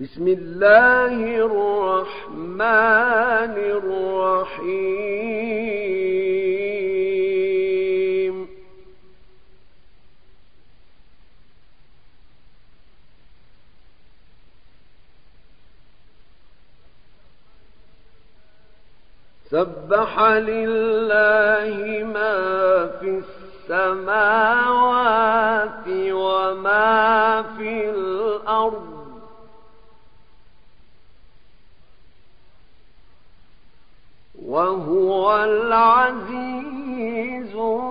بسم الله الرحمن الرحيم. سبح لله ما في السماوات وما في الأرض وهو العزيز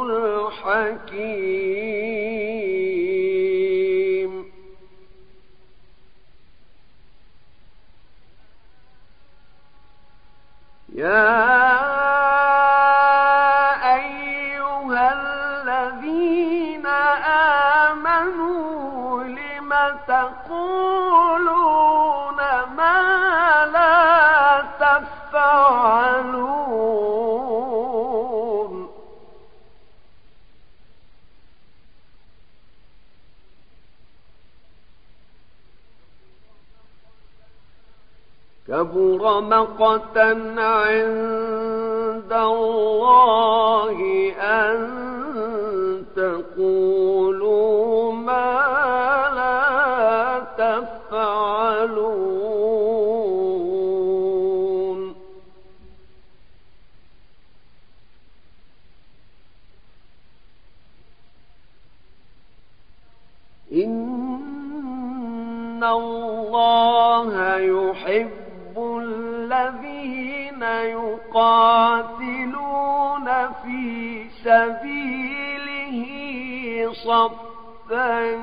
الحكيم. يا كبر مقتا عند الله أن يقاتلون في سبيله صفا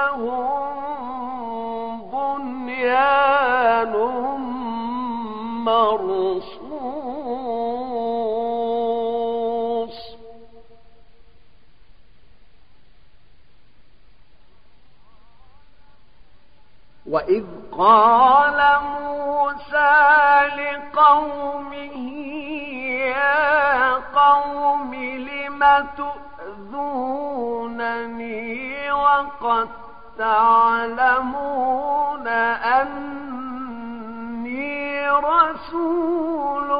كأنهم بنيان مرصوص وإذ قال موسى لقومه يا قوم لم تؤذونني وقد تعلمون أني رسول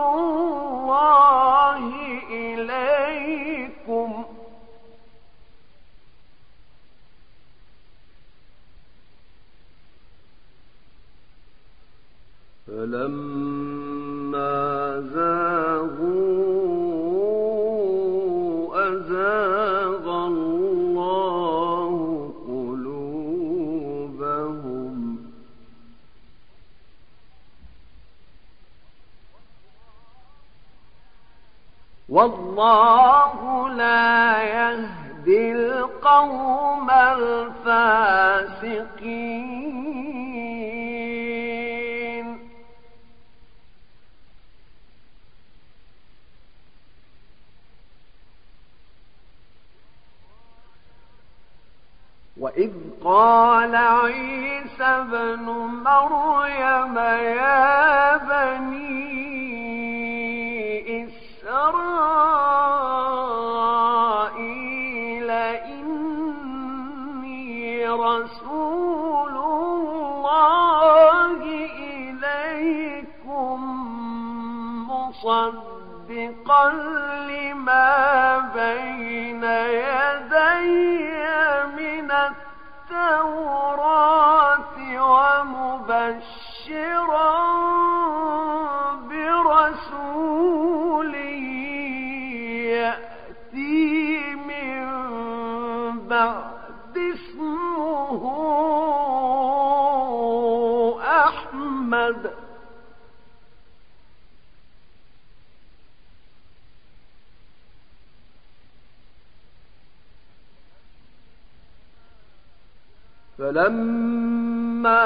فلما زاغوا أزاغ الله قلوبهم. والله لا يهدي القوم الفاسقين. قال عيسى ابن مريم يا good. فلما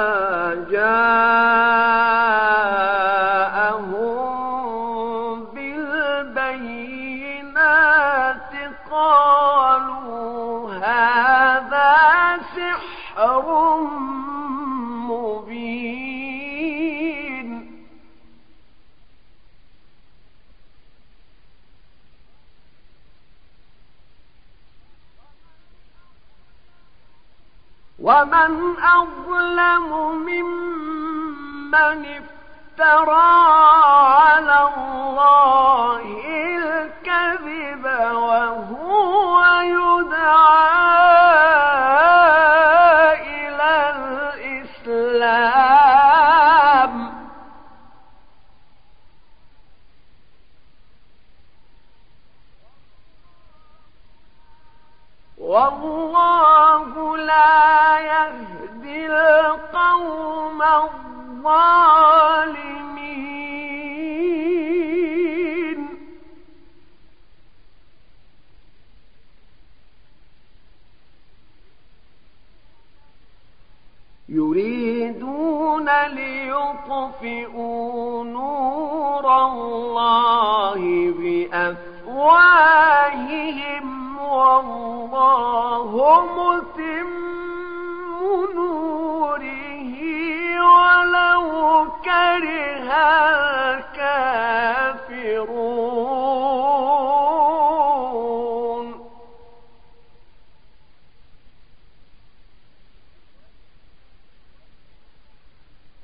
جاءهم ومن أظلم ممن افترى على الله الكذب يريدون ليطفئوا نور الله بأفواههم والله متم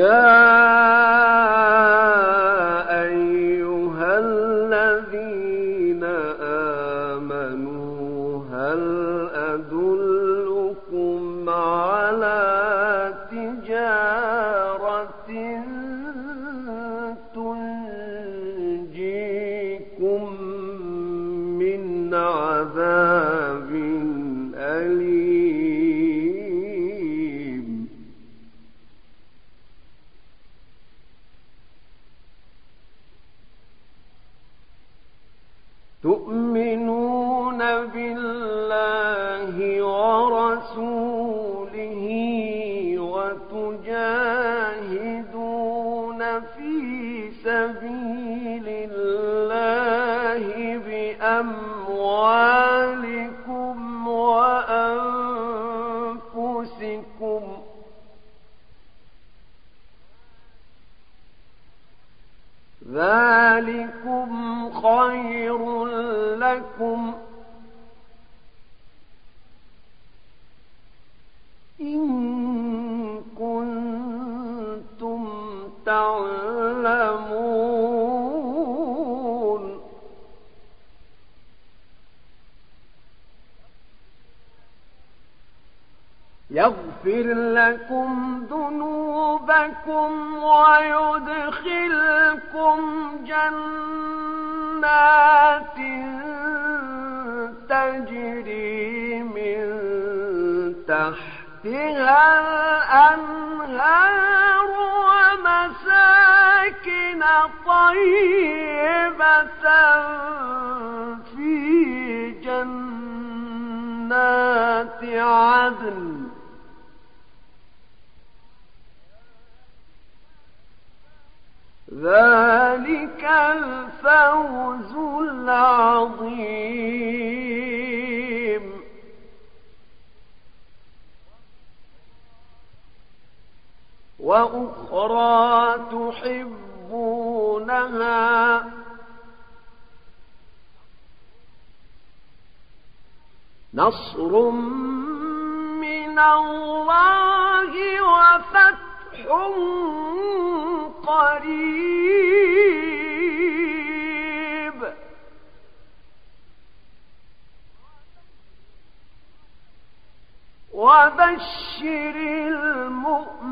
يا تؤمنون بالله ذلكم خير لكم يغفر لكم ذنوبكم ويدخلكم جنات تجري من تحتها الأنهار ومساكن طيبة في جنات عدن. ذلك الفوز العظيم. وأخرى تحبونها نصر من الله وفتح قريب وبشر المؤمنين.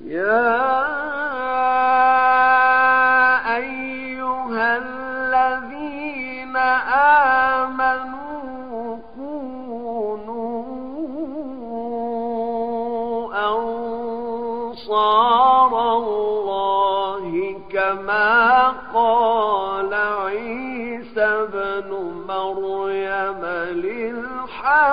يا بن مريم للحواريين.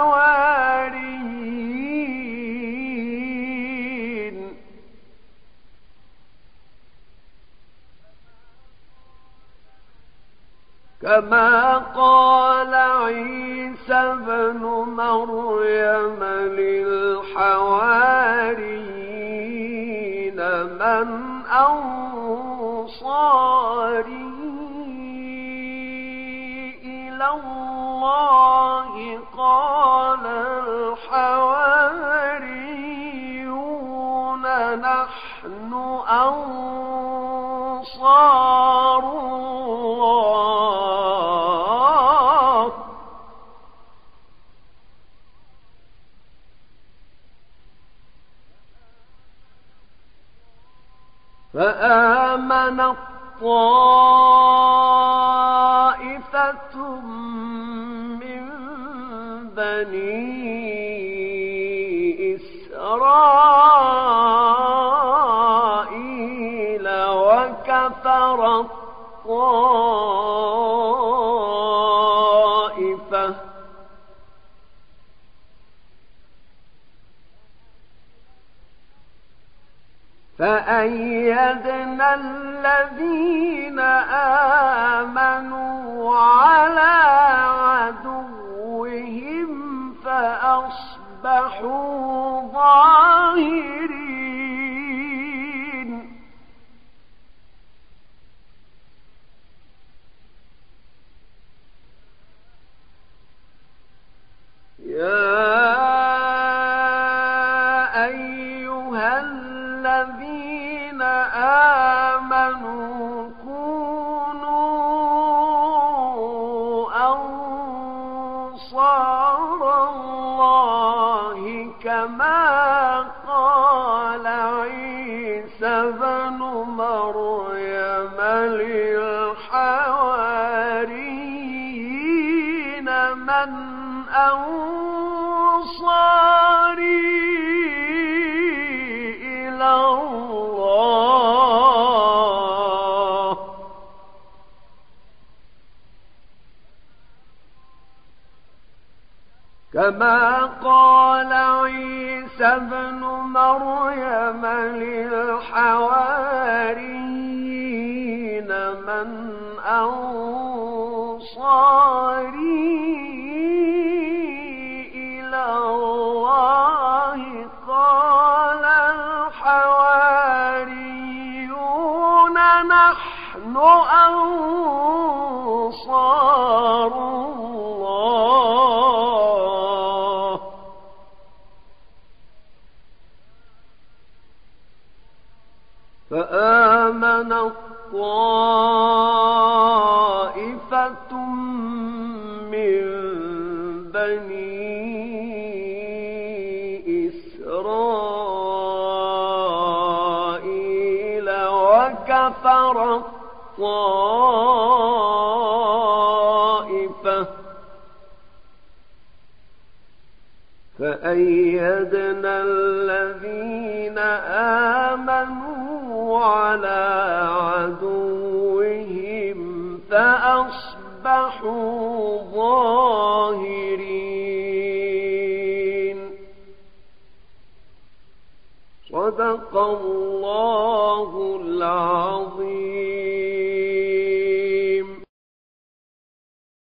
كما قال عيسى بن مريم للحواريين من أنصاري؟ الله قال الحواريون نحن أنصار الله. فآمن طائفة بني إسرائيل وكفر الطائفة. فأيدنا الذين آمنوا على فأصبحوا ظاهرين. يا من أنصاري إلى الله. كما قال عيسى بن مريم للحواريين من أنصاري فآمن طائفة من بني إسرائيل وكفر الطائفة فأيدنا الذين آمنوا على عدوهم فأصبحوا ظاهرين. صدق الله العظيم.